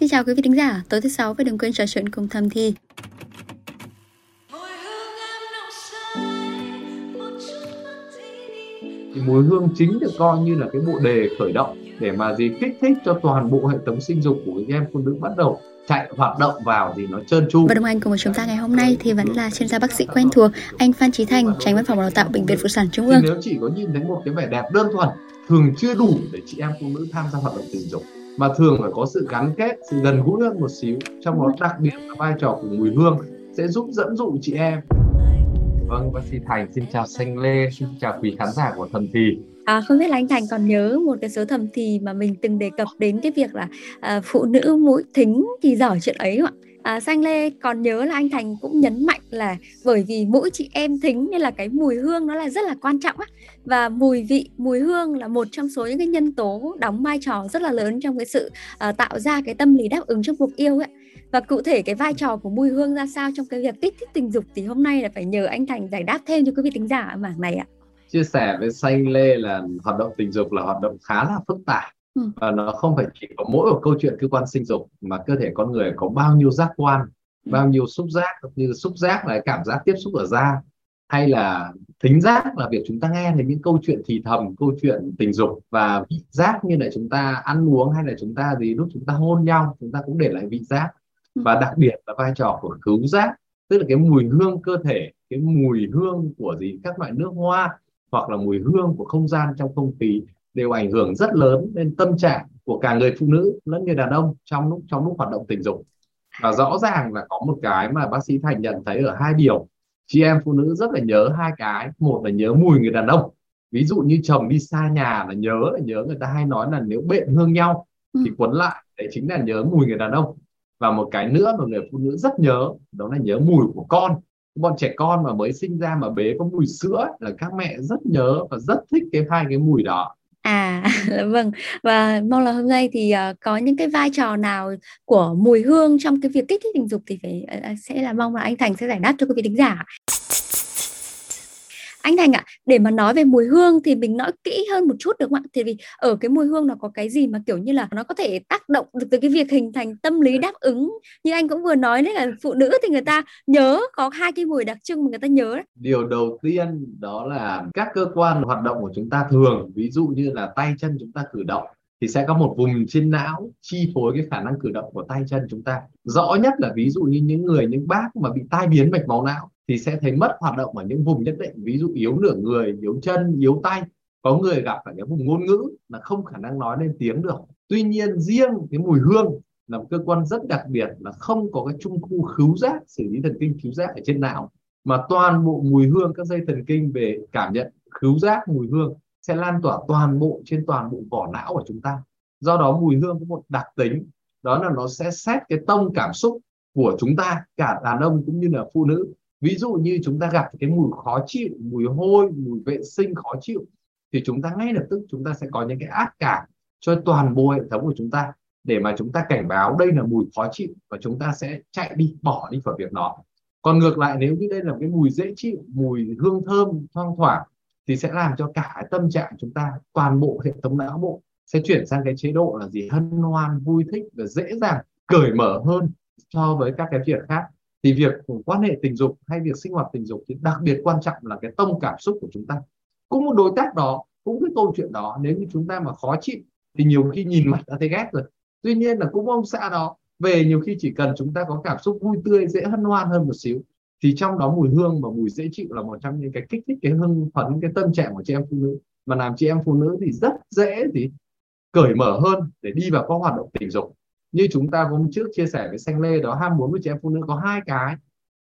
Xin chào quý vị thính giả, tối thứ sáu và đừng quên trò chuyện cùng thầm thi. thì mùi hương chính được coi như là cái bộ đề khởi động để mà gì kích thích cho toàn bộ hệ thống sinh dục của các em phụ nữ bắt đầu chạy hoạt động vào thì nó trơn tru Và đồng hành cùng với chúng ta ngày hôm nay thì vẫn là chuyên gia bác sĩ quen thuộc anh Phan Trí Thành, tránh văn phòng đào tạo bệnh viện phụ sản Trung thì ương. nếu chỉ có nhìn thấy một cái vẻ đẹp đơn thuần thường chưa đủ để chị em phụ nữ tham gia hoạt động tình dục mà thường phải có sự gắn kết sự gần gũi hơn một xíu. Trong đó đặc biệt là vai trò của mùi hương sẽ giúp dẫn dụ chị em. Vâng bác sĩ thành xin chào xanh lê xin chào quý khán giả của thần thì. À, không biết là anh Thành còn nhớ một cái số thầm thì mà mình từng đề cập đến cái việc là à, phụ nữ mũi thính thì giỏi chuyện ấy không ạ? À, Xanh Lê còn nhớ là anh Thành cũng nhấn mạnh là bởi vì mỗi chị em thính nên là cái mùi hương nó là rất là quan trọng á. Và mùi vị mùi hương là một trong số những cái nhân tố đóng vai trò rất là lớn trong cái sự à, tạo ra cái tâm lý đáp ứng trong cuộc yêu ấy. Và cụ thể cái vai trò của mùi hương ra sao trong cái việc kích thích tình dục thì hôm nay là phải nhờ anh Thành giải đáp thêm cho quý vị tính giả ở mảng này ạ. chia sẻ với xanh lê là hoạt động tình dục là hoạt động khá là phức tạp. Ừ. và nó không phải chỉ có mỗi một câu chuyện cơ quan sinh dục mà cơ thể con người có bao nhiêu giác quan Ừ. bao nhiêu xúc giác như xúc giác là cảm giác tiếp xúc ở da hay là thính giác là việc chúng ta nghe thấy những câu chuyện thì thầm câu chuyện tình dục và vị giác như là chúng ta ăn uống hay là chúng ta gì lúc chúng ta hôn nhau chúng ta cũng để lại vị giác Ừ. và đặc biệt là vai trò của khứu giác tức là cái mùi hương cơ thể cái mùi hương của gì các loại nước hoa hoặc là mùi hương của không gian trong không khí đều ảnh hưởng rất lớn đến tâm trạng của cả người phụ nữ lẫn người đàn ông trong lúc trong lúc hoạt động tình dục. Và rõ ràng là có một cái mà bác sĩ Thành nhận thấy ở hai điều. Chị em phụ nữ rất là nhớ hai cái. Một là nhớ mùi người đàn ông. Ví dụ như chồng đi xa nhà là nhớ là nhớ người ta hay nói là nếu bện hương nhau thì Ừ. quấn lại. Đấy chính là nhớ mùi người đàn ông. Và một cái nữa mà người phụ nữ rất nhớ đó là nhớ mùi của con. Bọn trẻ con mà mới sinh ra mà bế có mùi sữa là các mẹ rất nhớ và rất thích cái hai cái mùi đó À, vâng và mong là hôm nay thì uh, có những cái vai trò nào của mùi hương trong cái việc kích thích tình dục thì phải uh, sẽ là mong là anh Thành sẽ giải đáp cho quý vị thính giả. Anh Thành ạ, để mà nói về mùi hương thì mình nói kỹ hơn một chút được không ạ? Thì vì ở cái mùi hương nó có cái gì mà kiểu như là nó có thể tác động được tới cái việc hình thành tâm lý đáp ứng như anh cũng vừa nói đấy là phụ nữ thì người ta nhớ có hai cái mùi đặc trưng mà người ta nhớ đấy. điều đầu tiên đó là các cơ quan hoạt động của chúng ta thường ví dụ như là tay chân chúng ta cử động thì sẽ có một vùng trên não chi phối cái khả năng cử động của tay chân chúng ta rõ nhất là ví dụ như những người những bác mà bị tai biến mạch máu não thì sẽ thấy mất hoạt động ở những vùng nhất định, ví dụ yếu nửa người, yếu chân, yếu tay. Có người gặp phải cái vùng ngôn ngữ là không khả năng nói lên tiếng được. Tuy nhiên, riêng cái mùi hương là một cơ quan rất đặc biệt là không có cái trung khu khứu giác, xử lý thần kinh khứu giác ở trên não. Mà toàn bộ mùi hương, các dây thần kinh về cảm nhận khứu giác, mùi hương sẽ lan tỏa toàn bộ trên toàn bộ vỏ não của chúng ta. Do đó, mùi hương có một đặc tính, đó là nó sẽ xét cái tông cảm xúc của chúng ta, cả đàn ông cũng như là phụ nữ ví dụ như chúng ta gặp cái mùi khó chịu, mùi hôi, mùi vệ sinh khó chịu, thì chúng ta ngay lập tức chúng ta sẽ có những cái ác cảm cho toàn bộ hệ thống của chúng ta để mà chúng ta cảnh báo đây là mùi khó chịu và chúng ta sẽ chạy đi, bỏ đi khỏi việc đó. Còn ngược lại, nếu như đây là cái mùi dễ chịu, mùi hương thơm, thoang thoảng, thì sẽ làm cho cả tâm trạng chúng ta, toàn bộ hệ thống não bộ sẽ chuyển sang cái chế độ là gì? Hân hoan, vui thích và dễ dàng, cởi mở hơn so với các cái việc khác thì việc quan hệ tình dục hay việc sinh hoạt tình dục thì đặc biệt quan trọng là cái tông cảm xúc của chúng ta. Cũng một đối tác đó, cũng cái câu chuyện đó, nếu như chúng ta mà khó chịu thì nhiều khi nhìn mặt đã thấy ghét rồi. Tuy nhiên là cũng ông xã đó, về nhiều khi chỉ cần chúng ta có cảm xúc vui tươi, dễ hân hoan hơn một xíu, thì trong đó mùi hương và mùi dễ chịu là một trong những cái kích thích, cái hưng phấn, cái tâm trạng của chị em phụ nữ. Mà làm chị em phụ nữ thì rất dễ thì cởi mở hơn để đi vào các hoạt động tình dục như chúng ta hôm trước chia sẻ với xanh lê đó ham muốn của chị em phụ nữ có hai cái.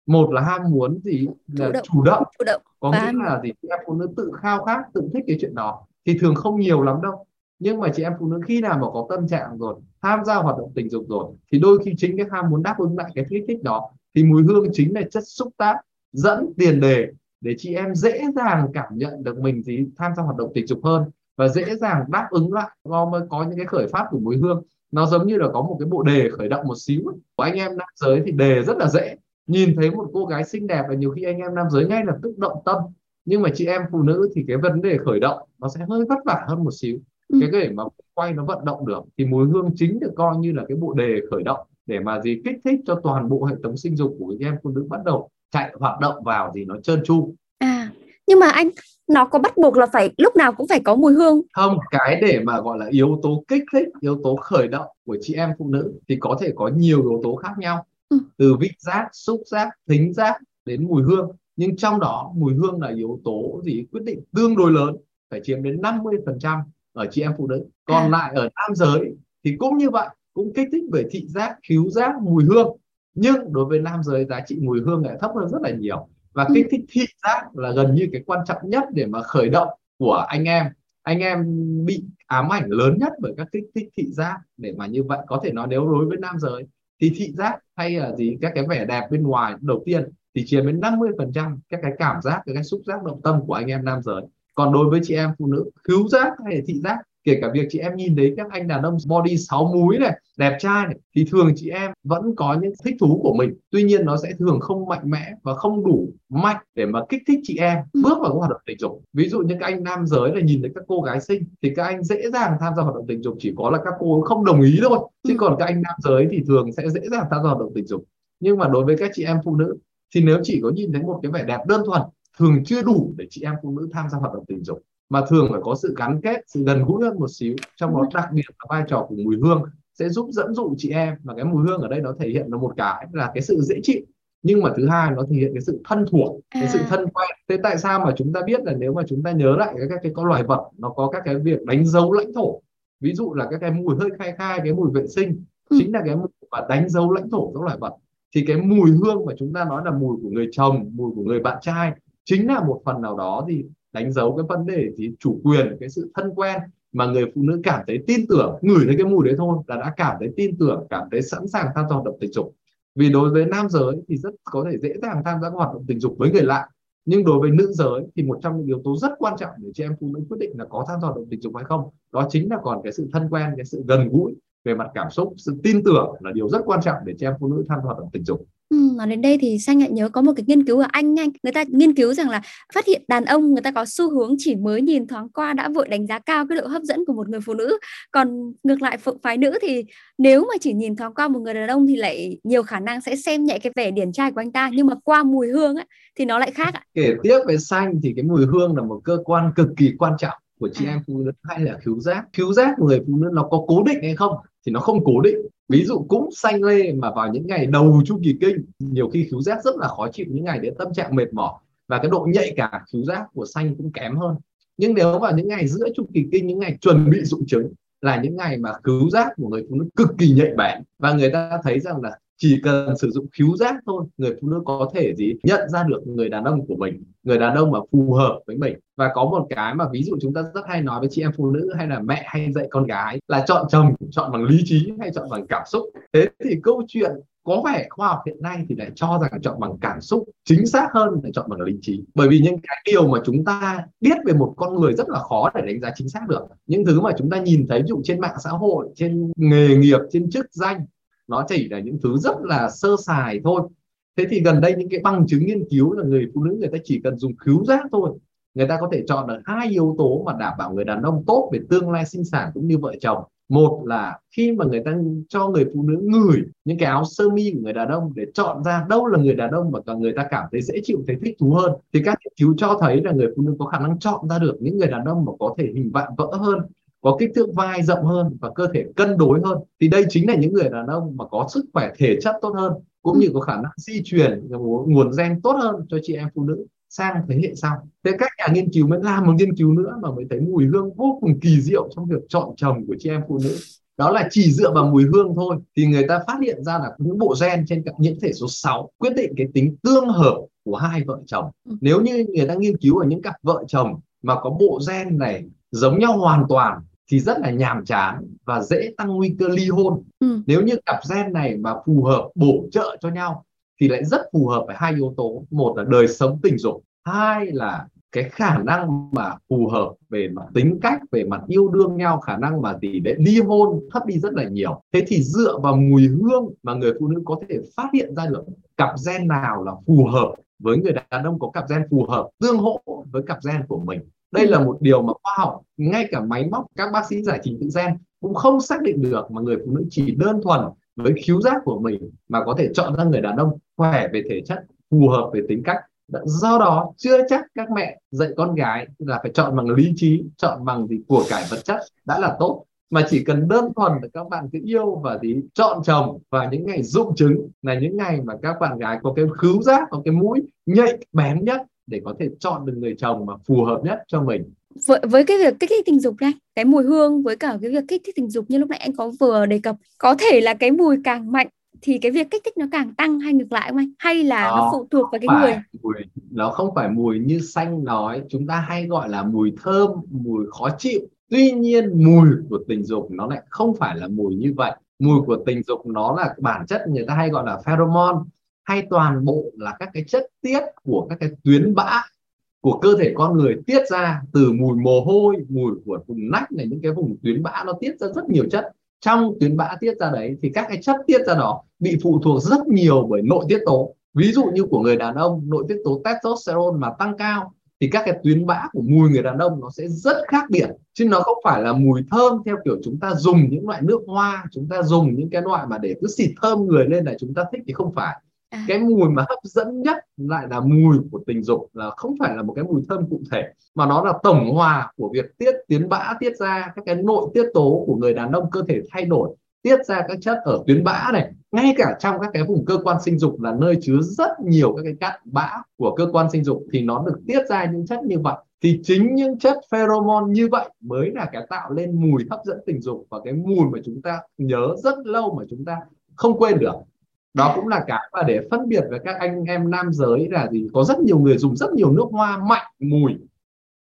Một là ham muốn gì? Là Chủ động. chủ động. Chủ động. Có Và nghĩa là gì? Chị em phụ nữ tự khao khát tự thích cái chuyện đó. Thì thường không nhiều lắm đâu. Nhưng mà chị em phụ nữ khi nào mà có tâm trạng rồi tham gia hoạt động tình dục rồi thì đôi khi chính cái ham muốn đáp ứng lại cái kích thích đó. Thì mùi hương chính là chất xúc tác dẫn tiền đề để chị em dễ dàng cảm nhận được mình gì tham gia hoạt động tình dục hơn và dễ dàng đáp ứng lại. Do mới có những cái khởi phát của mùi hương nó giống như là có một cái bộ đề khởi động một xíu ấy. của anh em nam giới thì đề rất là dễ nhìn thấy một cô gái xinh đẹp là nhiều khi anh em nam giới ngay lập tức động tâm nhưng mà chị em phụ nữ thì cái vấn đề khởi động nó sẽ hơi vất vả hơn một xíu ừ. cái để mà quay nó vận động được thì mùi hương chính được coi như là cái bộ đề khởi động để mà gì kích thích cho toàn bộ hệ thống sinh dục của các em phụ nữ bắt đầu chạy hoạt động vào thì nó trơn tru à nhưng mà anh nó có bắt buộc là phải lúc nào cũng phải có mùi hương. Không cái để mà gọi là yếu tố kích thích yếu tố khởi động của chị em phụ nữ thì có thể có nhiều yếu tố khác nhau. Ừ. từ vị giác xúc giác thính giác đến mùi hương. Nhưng trong đó mùi hương là yếu tố gì? Quyết định tương đối lớn phải chiếm đến 50% ở chị em phụ nữ. Còn à. lại ở nam giới thì cũng như vậy cũng kích thích về thị giác khứu giác mùi hương. Nhưng đối với nam giới giá trị mùi hương lại thấp hơn rất là nhiều và ừ. kích thích thị giác là gần như cái quan trọng nhất để mà khởi động của anh em anh em bị ám ảnh lớn nhất bởi các kích thích thị giác để mà như vậy có thể nói nếu đối với nam giới thì thị giác hay là gì các cái vẻ đẹp bên ngoài đầu tiên thì chiếm đến 50 phần trăm các cái cảm giác các cái xúc giác động tâm của anh em nam giới còn đối với chị em phụ nữ khứu giác hay thị giác kể cả việc chị em nhìn thấy các anh đàn ông body sáu múi này đẹp trai này thì thường chị em vẫn có những thích thú của mình. Tuy nhiên nó sẽ thường không mạnh mẽ và không đủ mạnh để mà kích thích chị em ừ. bước vào hoạt động tình dục. Ví dụ như các anh nam giới là nhìn thấy các cô gái xinh thì các anh dễ dàng tham gia hoạt động tình dục chỉ có là các cô không đồng ý thôi. Chứ ừ. còn các anh nam giới thì thường sẽ dễ dàng tham gia hoạt động tình dục. Nhưng mà đối với các chị em phụ nữ thì nếu chỉ có nhìn thấy một cái vẻ đẹp đơn thuần thường chưa đủ để chị em phụ nữ tham gia hoạt động tình dục mà thường phải có sự gắn kết sự gần gũi hơn một xíu. Trong đó đặc biệt là vai trò của mùi hương sẽ giúp dẫn dụ chị em. Và cái mùi hương ở đây nó thể hiện là một cái là cái sự dễ chịu. Nhưng mà thứ hai nó thể hiện cái sự thân thuộc cái à. sự thân quen. Thế tại sao mà chúng ta biết là nếu mà chúng ta nhớ lại các cái con loài vật nó có các cái việc đánh dấu lãnh thổ? Ví dụ là các cái mùi hơi khai khai cái mùi vệ sinh ừ. chính là cái mùi mà đánh dấu lãnh thổ các loài vật. Thì cái mùi hương mà chúng ta nói là mùi của người chồng mùi của người bạn trai chính là một phần nào đó thì đánh dấu cái vấn đề thì chủ quyền, cái sự thân quen mà người phụ nữ cảm thấy tin tưởng, ngửi thấy cái mùi đấy thôi là đã cảm thấy tin tưởng, cảm thấy sẵn sàng tham gia hoạt động tình dục. Vì đối với nam giới thì rất có thể dễ dàng tham gia hoạt động tình dục với người lạ, nhưng đối với nữ giới thì một trong những yếu tố rất quan trọng để chị em phụ nữ quyết định là có tham gia hoạt động tình dục hay không, đó chính là còn cái sự thân quen, cái sự gần gũi về mặt cảm xúc, sự tin tưởng là điều rất quan trọng để chị em phụ nữ tham gia hoạt động tình dục. Ừ, nói đến đây thì xanh lại nhớ có một cái nghiên cứu ở Anh anh người ta nghiên cứu rằng là phát hiện đàn ông người ta có xu hướng chỉ mới nhìn thoáng qua đã vội đánh giá cao cái độ hấp dẫn của một người phụ nữ. Còn ngược lại phái nữ thì nếu mà chỉ nhìn thoáng qua một người đàn ông thì lại nhiều khả năng sẽ xem nhẹ cái vẻ điển trai của anh ta. Nhưng mà qua mùi hương ấy, thì nó lại khác ạ. Kể tiếp về xanh thì cái mùi hương là một cơ quan cực kỳ quan trọng của chị à. em phụ nữ hay là khứu giác. Khứu giác của người phụ nữ nó có cố định hay không thì nó không cố định ví dụ cũng xanh lê mà vào những ngày đầu chu kỳ kinh, nhiều khi khứu giác rất là khó chịu, những ngày đến tâm trạng mệt mỏi và cái độ nhạy cả khứu giác của xanh cũng kém hơn. Nhưng nếu vào những ngày giữa chu kỳ kinh, những ngày chuẩn bị dụng trứng là những ngày mà khứu giác của người phụ nữ cực kỳ nhạy bén và người ta thấy rằng là chỉ cần sử dụng khiếu giác thôi, người phụ nữ có thể gì? Nhận ra được người đàn ông của mình, người đàn ông mà phù hợp với mình. Và có một cái mà ví dụ chúng ta rất hay nói với chị em phụ nữ hay là mẹ hay dạy con gái là chọn chồng, chọn bằng lý trí hay chọn bằng cảm xúc. Thế thì câu chuyện có vẻ khoa học hiện nay thì lại cho rằng chọn bằng cảm xúc, chính xác hơn là chọn bằng lý trí. Bởi vì những cái điều mà chúng ta biết về một con người rất là khó để đánh giá chính xác được. Những thứ mà chúng ta nhìn thấy ví dụ trên mạng xã hội, trên nghề nghiệp, trên chức danh nó chỉ là những thứ rất là sơ sài thôi. Thế thì gần đây những cái bằng chứng nghiên cứu là người phụ nữ người ta chỉ cần dùng khứu giác thôi. Người ta có thể chọn được hai yếu tố mà đảm bảo người đàn ông tốt về tương lai sinh sản cũng như vợ chồng. Một là khi mà người ta cho người phụ nữ ngửi những cái áo sơ mi của người đàn ông để chọn ra đâu là người đàn ông mà người ta cảm thấy dễ chịu, thấy thích thú hơn, thì các nghiên cứu cho thấy là người phụ nữ có khả năng chọn ra được những người đàn ông mà có thể hình vạm vỡ hơn có kích thước vai rộng hơn và cơ thể cân đối hơn thì đây chính là những người đàn ông mà có sức khỏe thể chất tốt hơn cũng như có khả năng di truyền nguồn gen tốt hơn cho chị em phụ nữ sang thế hệ sau. Thế các nhà nghiên cứu mới làm một nghiên cứu nữa mà mới thấy mùi hương vô cùng kỳ diệu trong việc chọn chồng của chị em phụ nữ. Đó là chỉ dựa vào mùi hương thôi thì người ta phát hiện ra là những bộ gen trên cặp nhiễm thể số 6 quyết định cái tính tương hợp của hai vợ chồng. Ừ. nếu như người ta nghiên cứu ở những cặp vợ chồng mà có bộ gen này giống nhau hoàn toàn thì rất là nhàm chán và dễ tăng nguy cơ ly hôn. Ừ. nếu như cặp gen này mà phù hợp bổ trợ cho nhau thì lại rất phù hợp với hai yếu tố. Một là đời sống tình dục hai là cái khả năng mà phù hợp về mặt tính cách về mặt yêu đương nhau khả năng mà tỷ lệ ly hôn thấp đi rất là nhiều. Thế thì dựa vào mùi hương mà người phụ nữ có thể phát hiện ra được cặp gen nào là phù hợp với người đàn ông có cặp gen phù hợp tương hộ với cặp gen của mình đây ừ. là một điều mà khoa học ngay cả máy móc các bác sĩ giải trình tự gen cũng không xác định được mà người phụ nữ chỉ đơn thuần với khiếu giác của mình mà có thể chọn ra người đàn ông khỏe về thể chất phù hợp về tính cách do đó chưa chắc các mẹ dạy con gái là phải chọn bằng lý trí chọn bằng gì của cải vật chất đã là tốt mà chỉ cần đơn thuần là các bạn cứ yêu và thì chọn chồng vào những ngày dụng chứng là những ngày mà các bạn gái có cái khứu giác có cái mũi nhạy bén nhất để có thể chọn được người chồng mà phù hợp nhất cho mình. Với, với cái việc kích thích tình dục này cái mùi hương với cả cái việc kích thích tình dục như lúc nãy anh có vừa đề cập có thể là cái mùi càng mạnh thì cái việc kích thích nó càng tăng hay ngược lại không anh? Hay là nó, nó phụ thuộc vào cái người? mùi nó không phải mùi như xanh nói chúng ta hay gọi là mùi thơm mùi khó chịu. Tuy nhiên mùi của tình dục nó lại không phải là mùi như vậy. Mùi của tình dục nó là bản chất người ta hay gọi là pheromone hay toàn bộ là các cái chất tiết của các cái tuyến bã của cơ thể con người tiết ra từ mùi mồ hôi, mùi của vùng nách này, những cái vùng tuyến bã nó tiết ra rất nhiều chất. Trong tuyến bã tiết ra đấy thì các cái chất tiết ra đó bị phụ thuộc rất nhiều bởi nội tiết tố. Ví dụ như của người đàn ông, nội tiết tố testosterone mà tăng cao thì các cái tuyến bã của mùi người đàn ông nó sẽ rất khác biệt. Chứ nó không phải là mùi thơm theo kiểu chúng ta dùng những loại nước hoa, chúng ta dùng những cái loại mà để cứ xịt thơm người lên là chúng ta thích thì không phải à. cái mùi mà hấp dẫn nhất lại là mùi của tình dục, là không phải là một cái mùi thơm cụ thể, mà nó là tổng hòa của việc tiết tiến bã, tiết ra các cái nội tiết tố của người đàn ông cơ thể thay đổi, tiết ra các chất ở tuyến bã này. Ngay cả trong các cái vùng cơ quan sinh dục là nơi chứa rất nhiều các cái cặn bã của cơ quan sinh dục thì nó được tiết ra những chất như vậy. Thì chính những chất pheromone như vậy mới là cái tạo lên mùi hấp dẫn tình dục và cái mùi mà chúng ta nhớ rất lâu mà chúng ta không quên được đó cũng là cái mà để phân biệt với các anh em nam giới là gì? Có rất nhiều người dùng rất nhiều nước hoa mạnh mùi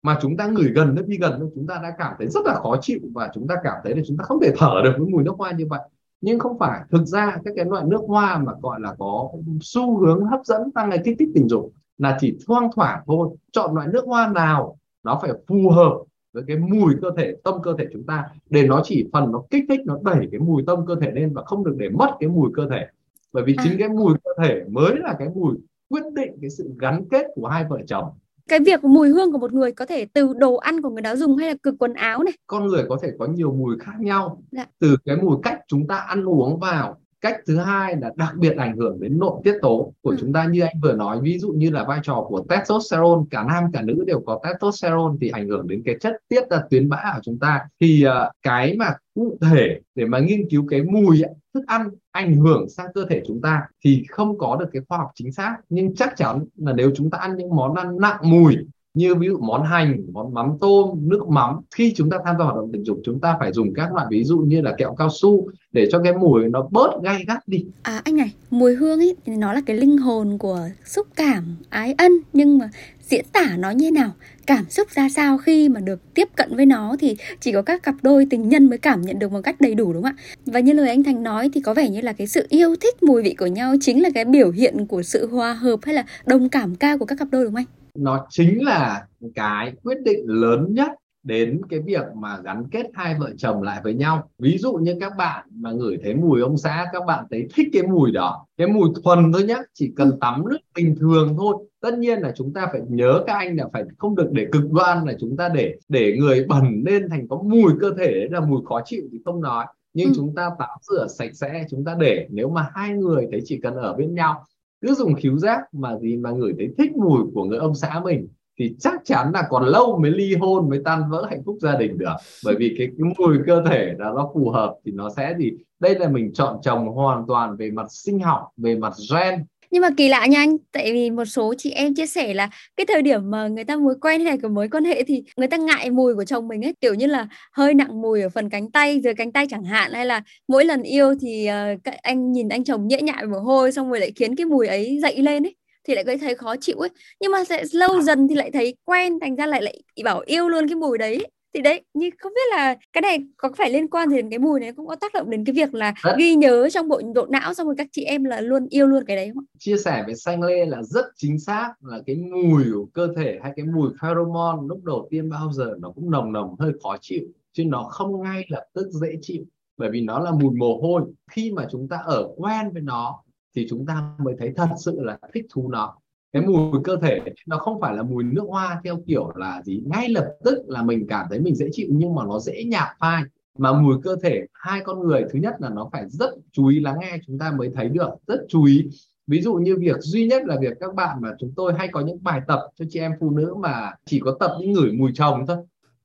mà chúng ta ngửi gần nó đi gần thôi, chúng ta đã cảm thấy rất là khó chịu và chúng ta cảm thấy là chúng ta không thể thở được với mùi nước hoa như vậy. Nhưng không phải, thực ra các cái loại nước hoa mà gọi là có xu hướng hấp dẫn tăng cái kích thích tình dục là chỉ thoang thoảng thôi. Chọn loại nước hoa nào nó phải phù hợp với cái mùi cơ thể, tâm cơ thể chúng ta. Để nó chỉ phần nó kích thích, nó đẩy cái mùi tâm cơ thể lên và không được để mất cái mùi cơ thể bởi vì à. chính cái mùi cơ thể mới là cái mùi quyết định cái sự gắn kết của hai vợ chồng cái việc mùi hương của một người có thể từ đồ ăn của người đó dùng hay là cực quần áo này con người có thể có nhiều mùi khác nhau dạ. từ cái mùi cách chúng ta ăn uống vào cách thứ hai là đặc biệt ảnh hưởng đến nội tiết tố của ừ. chúng ta như anh vừa nói ví dụ như là vai trò của testosterone cả nam cả nữ đều có testosterone thì ảnh hưởng đến cái chất tiết ra tuyến bã của chúng ta thì uh, cái mà cụ thể để mà nghiên cứu cái mùi thức ăn ảnh hưởng sang cơ thể chúng ta thì không có được cái khoa học chính xác nhưng chắc chắn là nếu chúng ta ăn những món ăn nặng mùi như ví dụ món hành, món mắm tôm, nước mắm, khi chúng ta tham gia hoạt động tình dục, chúng ta phải dùng các loại ví dụ như là kẹo cao su để cho cái mùi nó bớt gay gắt đi. À anh này, mùi hương ấy thì nó là cái linh hồn của xúc cảm, ái ân, nhưng mà diễn tả nó như thế nào, cảm xúc ra sao khi mà được tiếp cận với nó thì chỉ có các cặp đôi tình nhân mới cảm nhận được một cách đầy đủ, đúng không ạ? Và như lời anh thành nói thì có vẻ như là cái sự yêu thích mùi vị của nhau chính là cái biểu hiện của sự hòa hợp hay là đồng cảm cao của các cặp đôi, đúng không anh? Nó chính là cái quyết định lớn nhất đến cái việc mà gắn kết hai vợ chồng lại với nhau ví dụ như các bạn mà ngửi thấy mùi ông xã các bạn thấy thích cái mùi đó cái mùi thuần thôi nhá chỉ cần ừ. tắm nước bình thường thôi tất nhiên là chúng ta phải nhớ các anh là phải không được để cực đoan là chúng ta để để người bẩn lên thành có mùi cơ thể đấy là mùi khó chịu thì không nói nhưng ừ. chúng ta tắm rửa sạch sẽ chúng ta để nếu mà hai người thấy chỉ cần ở bên nhau cứ dùng khiếu giác mà gì mà ngửi thấy thích mùi của người ông xã mình thì chắc chắn là còn lâu mới ly hôn mới tan vỡ hạnh phúc gia đình được. Bởi vì cái, cái mùi cơ thể là nó phù hợp thì nó sẽ gì? Đây là mình chọn chồng hoàn toàn về mặt sinh học về mặt gen nhưng mà kỳ lạ nha anh tại vì một số chị em chia sẻ là cái thời điểm mà người ta mới quen hay là mối quan hệ thì người ta ngại mùi của chồng mình ấy kiểu như là hơi nặng mùi ở phần cánh tay dưới cánh tay chẳng hạn hay là mỗi lần yêu thì uh, anh nhìn anh chồng nhễ nhại mồ hôi xong rồi lại khiến cái mùi ấy dậy lên ấy thì lại thấy khó chịu ấy. Nhưng mà sẽ lâu dần thì lại thấy quen thành ra lại lại bảo yêu luôn cái mùi đấy thì đấy như không biết là cái này có phải liên quan gì đến cái mùi này cũng có tác động đến cái việc là đấy. ghi nhớ trong bộ độ não xong rồi các chị em là luôn yêu luôn cái đấy không chia sẻ với xanh lê là rất chính xác là cái mùi của cơ thể hay cái mùi pheromone lúc đầu tiên bao giờ nó cũng nồng nồng hơi khó chịu chứ nó không ngay lập tức dễ chịu bởi vì nó là mùi mồ hôi. Khi mà chúng ta ở quen với nó thì chúng ta mới thấy thật sự là thích thú nó cái mùi cơ thể, nó không phải là mùi nước hoa theo kiểu là gì, ngay lập tức là mình cảm thấy mình dễ chịu, nhưng mà nó dễ nhạt phai. Mà mùi cơ thể, hai con người, thứ nhất là nó phải rất chú ý lắng nghe chúng ta mới thấy được, rất chú ý. Ví dụ như việc duy nhất là việc các bạn mà chúng tôi hay có những bài tập cho chị em phụ nữ mà chỉ có tập những ngửi mùi chồng thôi.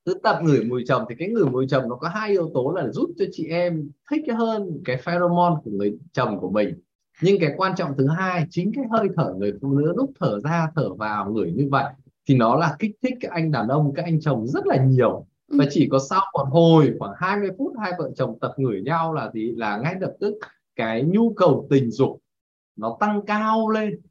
Cứ tập ngửi mùi chồng thì cái ngửi mùi chồng nó có hai yếu tố là giúp cho chị em thích hơn cái pheromone của người chồng của mình nhưng cái quan trọng thứ hai chính cái hơi thở người phụ nữ lúc thở ra thở vào ngửi như vậy thì nó là kích thích các anh đàn ông các anh chồng rất là nhiều. Ừ. và chỉ có sau một hồi khoảng 20 phút hai vợ chồng tập ngửi nhau là gì là ngay lập tức cái nhu cầu tình dục nó tăng cao lên.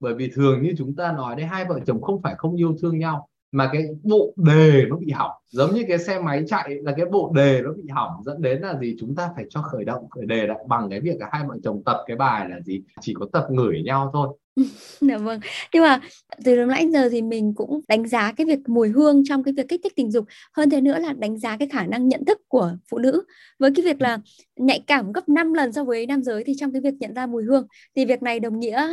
Bởi vì thường như chúng ta nói đấy hai vợ chồng không phải không yêu thương nhau mà cái bộ đề nó bị hỏng. Giống như cái xe máy chạy là cái bộ đề nó bị hỏng, dẫn đến là gì? Chúng ta phải cho khởi động khởi đề lại bằng cái việc là hai vợ chồng tập cái bài là gì? Chỉ có tập ngửi nhau thôi. Dạ vâng. Nhưng mà từ lúc nãy giờ thì mình cũng đánh giá cái việc mùi hương trong cái việc kích thích tình dục. Hơn thế nữa là đánh giá cái khả năng nhận thức của phụ nữ. Với cái việc là nhạy cảm gấp 5 lần so với nam giới thì trong cái việc nhận ra mùi hương, thì việc này đồng nghĩa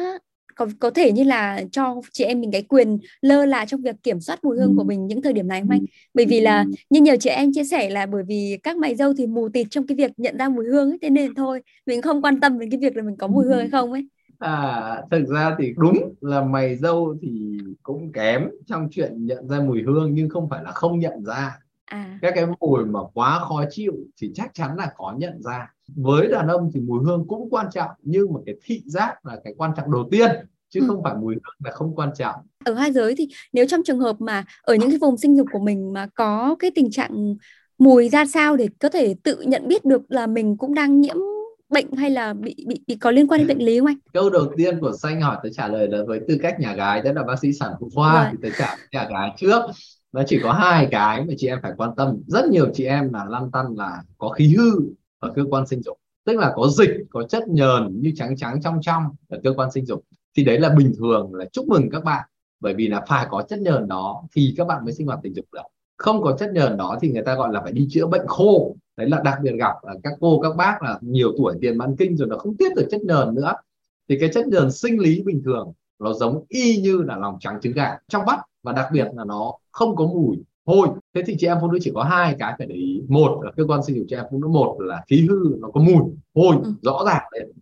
có có thể như là cho chị em mình cái quyền lơ là trong việc kiểm soát mùi hương của mình những thời điểm này không anh? Bởi vì là như nhiều chị em chia sẻ là bởi vì các mày dâu thì mù tịt trong cái việc nhận ra mùi hương ấy, thế nên thôi mình không quan tâm đến cái việc là mình có mùi hương hay không ấy. À, thực ra thì đúng là mày dâu thì cũng kém trong chuyện nhận ra mùi hương nhưng không phải là không nhận ra. À. Các cái mùi mà quá khó chịu thì chắc chắn là có nhận ra với đàn ông thì mùi hương cũng quan trọng nhưng mà cái thị giác là cái quan trọng đầu tiên chứ ừ. không phải mùi hương là không quan trọng ở hai giới thì nếu trong trường hợp mà ở những cái vùng sinh dục của mình mà có cái tình trạng mùi ra sao để có thể tự nhận biết được là mình cũng đang nhiễm bệnh hay là bị bị, bị có liên quan đến bệnh lý không anh? Câu đầu tiên của xanh hỏi tôi trả lời là với tư cách nhà gái đó là bác sĩ sản phụ khoa rồi. thì tôi trả nhà gái trước nó chỉ có hai cái mà chị em phải quan tâm. Rất nhiều chị em là lăn tăn là có khí hư ở cơ quan sinh dục. Tức là có dịch, có chất nhờn như trắng trắng, trong trong ở cơ quan sinh dục. Thì đấy là bình thường, là chúc mừng các bạn. Bởi vì là phải có chất nhờn đó thì các bạn mới sinh hoạt tình dục được. Không có chất nhờn đó thì người ta gọi là phải đi chữa bệnh khô. Đấy là đặc biệt gặp là các cô, các bác là nhiều tuổi, tiền mãn kinh rồi nó không tiết được chất nhờn nữa. Thì cái chất nhờn sinh lý bình thường nó giống y như là lòng trắng trứng gà trong vắt và đặc biệt là nó không có mùi. Hôi thế thì chị em phụ nữ chỉ có hai cái phải để ý. Một là cơ quan sinh dục chị em phụ nữ một là khí hư nó có mùi. Hôi ừ. rõ ràng đấy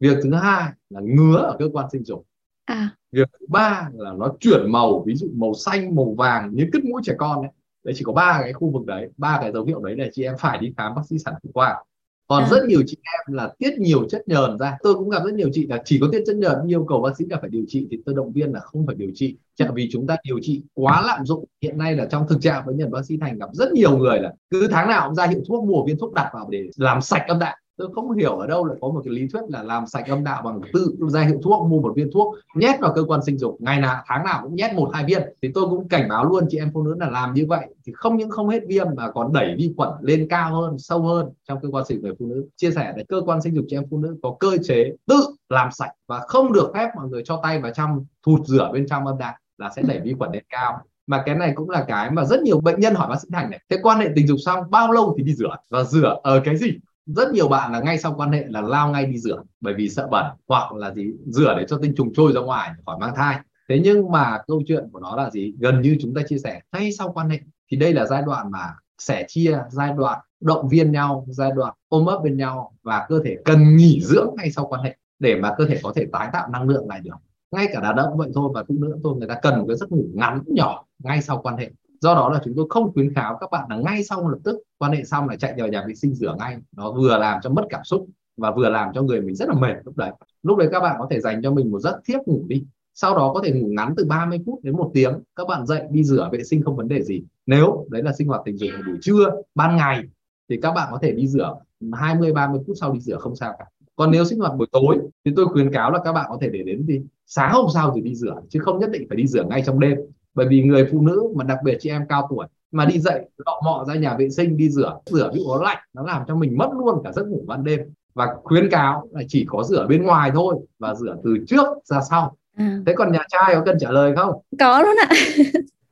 việc thứ hai là ngứa ở cơ quan sinh dục. À. việc thứ ba là nó chuyển màu ví dụ màu xanh màu vàng như cứt mũi trẻ con đấy đấy chỉ có ba cái khu vực đấy ba cái dấu hiệu đấy là chị em phải đi khám bác sĩ sản phụ khoa còn à. rất nhiều chị em là tiết nhiều chất nhờn ra. Tôi cũng gặp rất nhiều chị là chỉ có tiết chất nhờn yêu cầu bác sĩ là phải điều trị thì tôi động viên là không phải điều trị. Chẳng vì chúng ta điều trị quá lạm dụng. Hiện nay là trong thực trạng bệnh nhân bác sĩ thành gặp rất nhiều người là cứ tháng nào cũng ra hiệu thuốc mua viên thuốc đặt vào để làm sạch âm đạo tôi không hiểu ở đâu lại có một cái lý thuyết là làm sạch âm đạo bằng tự ra hiệu thuốc, mua một viên thuốc, nhét vào cơ quan sinh dục. Ngày nào, tháng nào cũng nhét một, hai viên. Thì tôi cũng cảnh báo luôn chị em phụ nữ là làm như vậy. Thì không những không hết viêm mà còn đẩy vi khuẩn lên cao hơn, sâu hơn trong cơ quan sinh dục người phụ nữ. Chia sẻ là cơ quan sinh dục chị em phụ nữ có cơ chế tự làm sạch và không được phép mọi người cho tay vào trong, thụt rửa bên trong âm đạo là sẽ đẩy vi khuẩn lên cao. Mà cái này cũng là cái mà rất nhiều bệnh nhân hỏi bác sĩ thành này, thế quan hệ tình dục xong, bao lâu thì đi rửa? Và rửa ở cái gì? Rất nhiều bạn là ngay sau quan hệ là lao ngay đi rửa, bởi vì sợ bẩn, hoặc là gì, rửa để cho tinh trùng trôi ra ngoài, khỏi mang thai. Thế nhưng mà câu chuyện của nó là gì? Gần như chúng ta chia sẻ ngay sau quan hệ. Thì đây là giai đoạn mà sẻ chia, giai đoạn động viên nhau, giai đoạn ôm ấp bên nhau và cơ thể cần nghỉ dưỡng ngay sau quan hệ để mà cơ thể có thể tái tạo năng lượng lại được. Ngay cả đàn ông vậy thôi và phụ nữ thôi, người ta cần một cái giấc ngủ ngắn nhỏ ngay sau quan hệ do đó là chúng tôi không khuyến kháo các bạn là ngay sau lập tức quan hệ xong là chạy vào nhà vệ sinh rửa ngay. Nó vừa làm cho mất cảm xúc và vừa làm cho người mình rất là mệt lúc đấy. Lúc đấy các bạn có thể dành cho mình một giấc thiếp ngủ đi. Sau đó có thể ngủ ngắn từ 30 phút đến một tiếng. Các bạn dậy đi rửa vệ sinh không vấn đề gì. Nếu đấy là sinh hoạt tình dục buổi trưa, ban ngày, thì các bạn có thể đi rửa 20 30 phút sau đi rửa không sao cả. Còn nếu sinh hoạt buổi tối, thì tôi khuyến cáo là các bạn có thể để đến đi sáng hôm sau thì đi rửa, chứ không nhất định phải đi rửa ngay trong đêm bởi vì người phụ nữ mà đặc biệt chị em cao tuổi mà đi dậy lọ mọ ra nhà vệ sinh đi rửa rửa bị ố lạnh nó làm cho mình mất luôn cả giấc ngủ ban đêm. Và khuyến cáo là chỉ có rửa bên ngoài thôi và rửa từ trước ra sau. À. thế còn nhà trai có cần trả lời không? Có luôn ạ.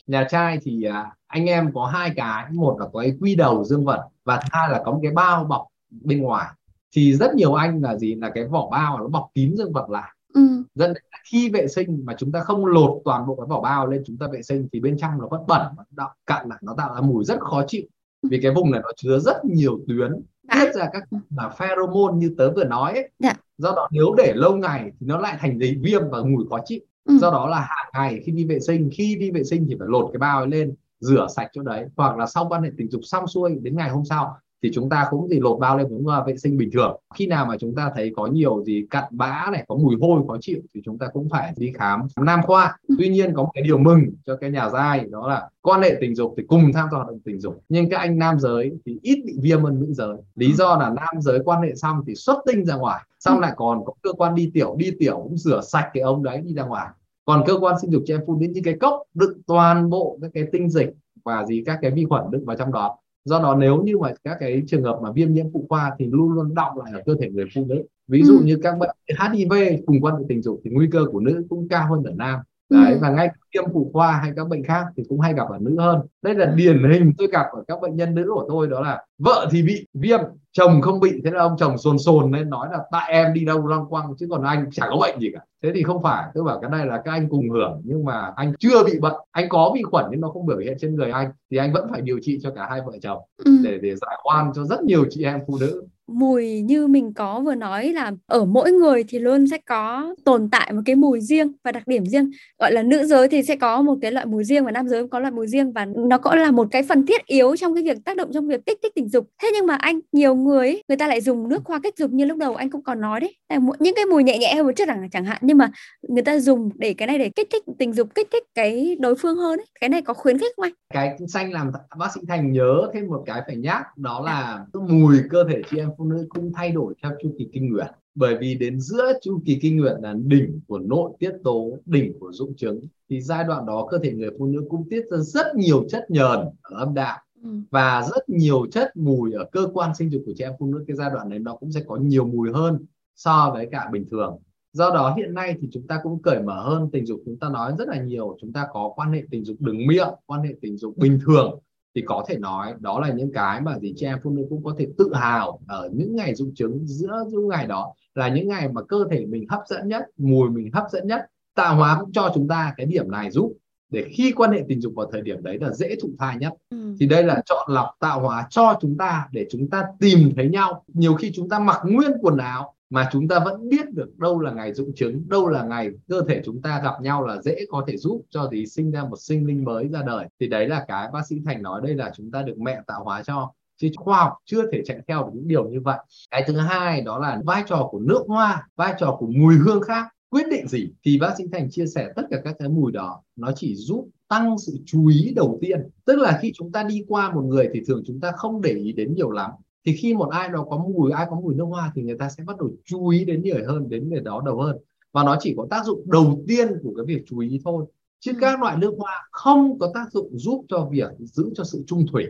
Nhà trai thì à, anh em có hai cái. Một là có cái quy đầu dương vật và hai là có một cái bao bọc bên ngoài. Thì rất nhiều anh là gì? Là cái vỏ bao nó bọc kín dương vật lại ừ. dẫn đến khi vệ sinh mà chúng ta không lột toàn bộ cái vỏ bao lên chúng ta vệ sinh thì bên trong nó vẫn bẩn nó đạo, cặn lại nó tạo ra mùi rất khó chịu vì cái vùng này nó chứa rất nhiều tuyến tiết ra các là pheromone như tớ vừa nói ấy. Dạ. do đó nếu để lâu ngày thì nó lại thành giấy viêm và mùi khó chịu ừ. do đó là hàng ngày khi đi vệ sinh khi đi vệ sinh thì phải lột cái bao ấy lên rửa sạch chỗ đấy hoặc là sau quan hệ tình dục xong xuôi đến ngày hôm sau thì chúng ta cũng thì lột bao lên cũng vệ sinh bình thường. Khi nào mà chúng ta thấy có nhiều gì cặn bã này có mùi hôi khó chịu thì chúng ta cũng phải đi khám nam khoa. Ừ. tuy nhiên có một cái điều mừng cho cái nhà giai đó là quan hệ tình dục thì cùng tham gia hoạt động tình dục. Nhưng các anh nam giới thì ít bị viêm hơn nữ giới. Lý do là nam giới quan hệ xong thì xuất tinh ra ngoài xong ừ. lại còn có cơ quan đi tiểu đi tiểu cũng rửa sạch cái ống đấy đi ra ngoài. Còn cơ quan sinh dục cho em phụ nữ như cái cốc đựng toàn bộ các cái tinh dịch và gì các cái vi khuẩn đựng vào trong đó do đó nếu như mà các cái trường hợp mà viêm nhiễm phụ khoa thì luôn luôn động lại ở cơ thể người phụ nữ ví dụ ừ. như các bệnh HIV cùng quan hệ tình dục thì nguy cơ của nữ cũng cao hơn ở nam đấy ừ. và ngay viêm phụ khoa hay các bệnh khác thì cũng hay gặp ở nữ hơn. Đây là điển hình tôi gặp ở các bệnh nhân nữ của tôi đó là vợ thì bị viêm chồng không bị. Thế là ông chồng sồn sồn nên nói là tại em đi đâu loang quăng chứ còn anh chẳng có bệnh gì cả. Thế thì không phải tôi bảo cái này là các anh cùng hưởng nhưng mà anh chưa bị bệnh. Anh có vi khuẩn nhưng nó không biểu hiện trên người anh thì anh vẫn phải điều trị cho cả hai vợ chồng ừ. để để giải oan cho rất nhiều chị em phụ nữ mùi như mình có vừa nói là ở mỗi người thì luôn sẽ có tồn tại một cái mùi riêng và đặc điểm riêng. Gọi là nữ giới thì sẽ có một cái loại mùi riêng và nam giới có loại mùi riêng và nó cũng là một cái phần thiết yếu trong cái việc tác động trong việc kích thích tình dục. Thế nhưng mà anh, nhiều người người ta lại dùng nước hoa kích dục như lúc đầu anh cũng còn nói đấy. Những cái mùi nhẹ nhẹ hơn một chút chẳng chẳng hạn, nhưng mà người ta dùng để cái này để kích thích tình dục, kích thích cái đối phương hơn ấy. cái này có khuyến khích không anh? Cái xanh làm bác sĩ thành nhớ thêm một cái phải nhắc, đó là mùi cơ thể chị em phụ nữ cũng thay đổi theo chu kỳ kinh nguyệt bởi vì đến giữa chu kỳ kinh nguyệt là đỉnh của nội tiết tố đỉnh của dụng trứng thì giai đoạn đó cơ thể người phụ nữ cũng tiết ra rất nhiều chất nhờn ở âm đạo. Ừ. và rất nhiều chất mùi ở cơ quan sinh dục của chị em phụ nữ cái giai đoạn này nó cũng sẽ có nhiều mùi hơn so với cả bình thường. Do đó hiện nay thì chúng ta cũng cởi mở hơn tình dục chúng ta nói rất là nhiều. Chúng ta có quan hệ tình dục đường miệng quan hệ tình dục bình thường thì có thể nói đó là những cái mà gì chị em phụ nữ cũng có thể tự hào ở những ngày dụng trứng giữa những ngày đó là những ngày mà cơ thể mình hấp dẫn nhất mùi mình hấp dẫn nhất. Tạo hóa cũng cho chúng ta cái điểm này giúp để khi quan hệ tình dục vào thời điểm đấy là dễ thụ thai nhất. Ừ. thì đây là chọn lọc tạo hóa cho chúng ta để chúng ta tìm thấy nhau. Nhiều khi chúng ta mặc nguyên quần áo mà chúng ta vẫn biết được đâu là ngày dụng trứng đâu là ngày cơ thể chúng ta gặp nhau là dễ có thể giúp cho gì sinh ra một sinh linh mới ra đời. Thì đấy là cái bác sĩ thành nói, đây là chúng ta được mẹ tạo hóa cho. Chứ khoa học chưa thể chạy theo được những điều như vậy. Cái thứ hai đó là vai trò của nước hoa, vai trò của mùi hương khác. Quyết định gì thì bác sĩ thành chia sẻ tất cả các cái mùi đó. Nó chỉ giúp tăng sự chú ý đầu tiên. Tức là khi chúng ta đi qua một người thì thường chúng ta không để ý đến nhiều lắm thì khi một ai đó có mùi ai có mùi nước hoa thì người ta sẽ bắt đầu chú ý đến người hơn đến người đó đầu hơn. Và nó chỉ có tác dụng đầu tiên của cái việc chú ý thôi. Chứ ừ. các loại nước hoa không có tác dụng giúp cho việc giữ cho sự trung thủy.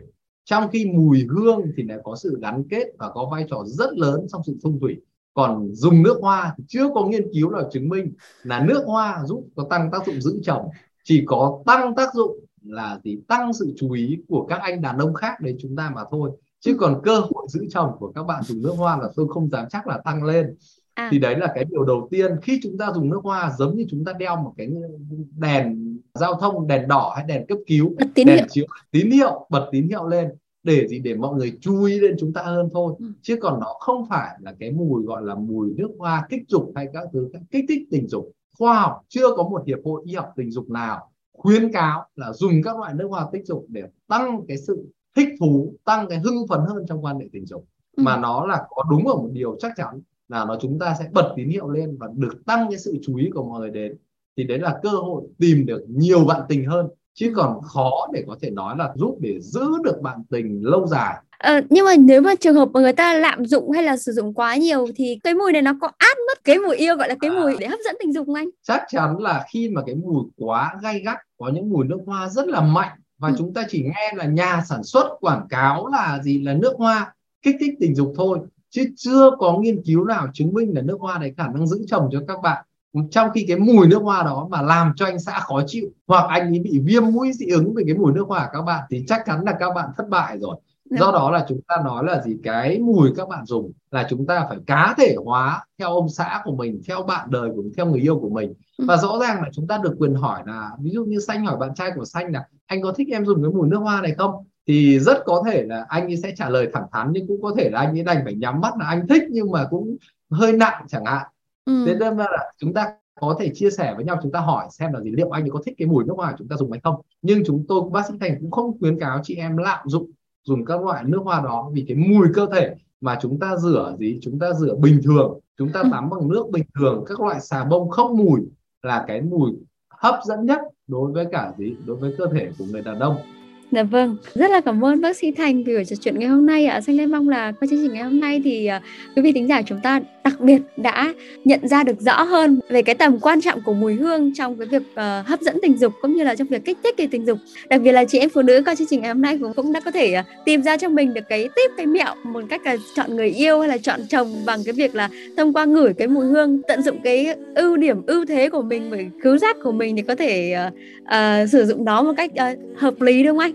Trong khi mùi hương thì lại có sự gắn kết và có vai trò rất lớn trong sự trung thủy. Còn dùng nước hoa thì chưa có nghiên cứu nào chứng minh là nước hoa giúp có tăng tác dụng giữ chồng. Chỉ có tăng tác dụng là gì? Tăng sự chú ý của các anh đàn ông khác đấy chúng ta mà thôi chứ còn cơ hội giữ chồng của các bạn dùng nước hoa là tôi không dám chắc là tăng lên à. thì đấy là cái điều đầu tiên khi chúng ta dùng nước hoa giống như chúng ta đeo một cái đèn giao thông đèn đỏ hay đèn cấp cứu bật tín đèn hiệu. chiếu tín hiệu bật tín hiệu lên để gì để mọi người chú ý đến chúng ta hơn thôi ừ. chứ còn nó không phải là cái mùi gọi là mùi nước hoa kích dục hay các thứ các kích thích tình dục khoa học chưa có một hiệp hội y học tình dục nào khuyến cáo là dùng các loại nước hoa kích dục để tăng cái sự thích thú tăng cái hưng phấn hơn trong quan hệ tình dục. Ừ. mà nó là có đúng ở một điều chắc chắn là nó chúng ta sẽ bật tín hiệu lên và được tăng cái sự chú ý của mọi người đến. Thì đấy là cơ hội tìm được nhiều bạn tình hơn. Chứ còn khó để có thể nói là giúp để giữ được bạn tình lâu dài. Ờ, nhưng mà nếu mà trường hợp mà người ta lạm dụng hay là sử dụng quá nhiều thì cái mùi này nó có át mất cái mùi yêu gọi là cái à, mùi để hấp dẫn tình dục không anh? Chắc chắn là khi mà cái mùi quá gay gắt có những mùi nước hoa rất là mạnh và ừ. chúng ta chỉ nghe là nhà sản xuất quảng cáo là gì là nước hoa kích thích tình dục thôi chứ chưa có nghiên cứu nào chứng minh là nước hoa này khả năng giữ chồng cho các bạn trong khi cái mùi nước hoa đó mà làm cho anh xã khó chịu hoặc anh ấy bị viêm mũi dị ứng về cái mùi nước hoa của các bạn thì chắc chắn là các bạn thất bại rồi. Do đó là chúng ta nói là gì? Cái mùi các bạn dùng là chúng ta phải cá thể hóa theo ông xã của mình theo bạn đời của mình theo người yêu của mình. Ừ. và rõ ràng là chúng ta được quyền hỏi là ví dụ như xanh hỏi bạn trai của xanh là anh có thích em dùng cái mùi nước hoa này không? Thì rất có thể là anh ấy sẽ trả lời thẳng thắn nhưng cũng có thể là anh ấy đành phải nhắm mắt là anh thích nhưng mà cũng hơi nặng chẳng hạn. Ừ. thế nên là chúng ta có thể chia sẻ với nhau chúng ta hỏi xem là gì liệu anh ấy có thích cái mùi nước hoa chúng ta dùng hay không. Nhưng chúng tôi bác sĩ thành cũng không khuyến cáo chị em lạm dụng dùng các loại nước hoa đó vì cái mùi cơ thể mà chúng ta rửa gì? Chúng ta rửa bình thường chúng ta ừ. tắm bằng nước bình thường các loại xà bông không mùi là cái mùi hấp dẫn nhất đối với cả gì? Đối với cơ thể của người đàn ông Dạ vâng, rất là cảm ơn bác sĩ Thành vì buổi trò chuyện ngày hôm nay ạ. À. Xanh mong là qua chương trình ngày hôm nay thì à, quý vị thính giả chúng ta đặc biệt đã nhận ra được rõ hơn về cái tầm quan trọng của mùi hương trong cái việc uh, hấp dẫn tình dục cũng như là trong việc kích thích cái tình dục. Đặc biệt là chị em phụ nữ qua chương trình ngày hôm nay cũng cũng đã có thể uh, tìm ra cho mình được cái tip cái mẹo một cách là chọn người yêu hay là chọn chồng bằng cái việc là thông qua ngửi cái mùi hương tận dụng cái ưu điểm ưu thế của mình với khứu giác của mình thì có thể uh, uh, sử dụng nó một cách uh, hợp lý đúng không anh?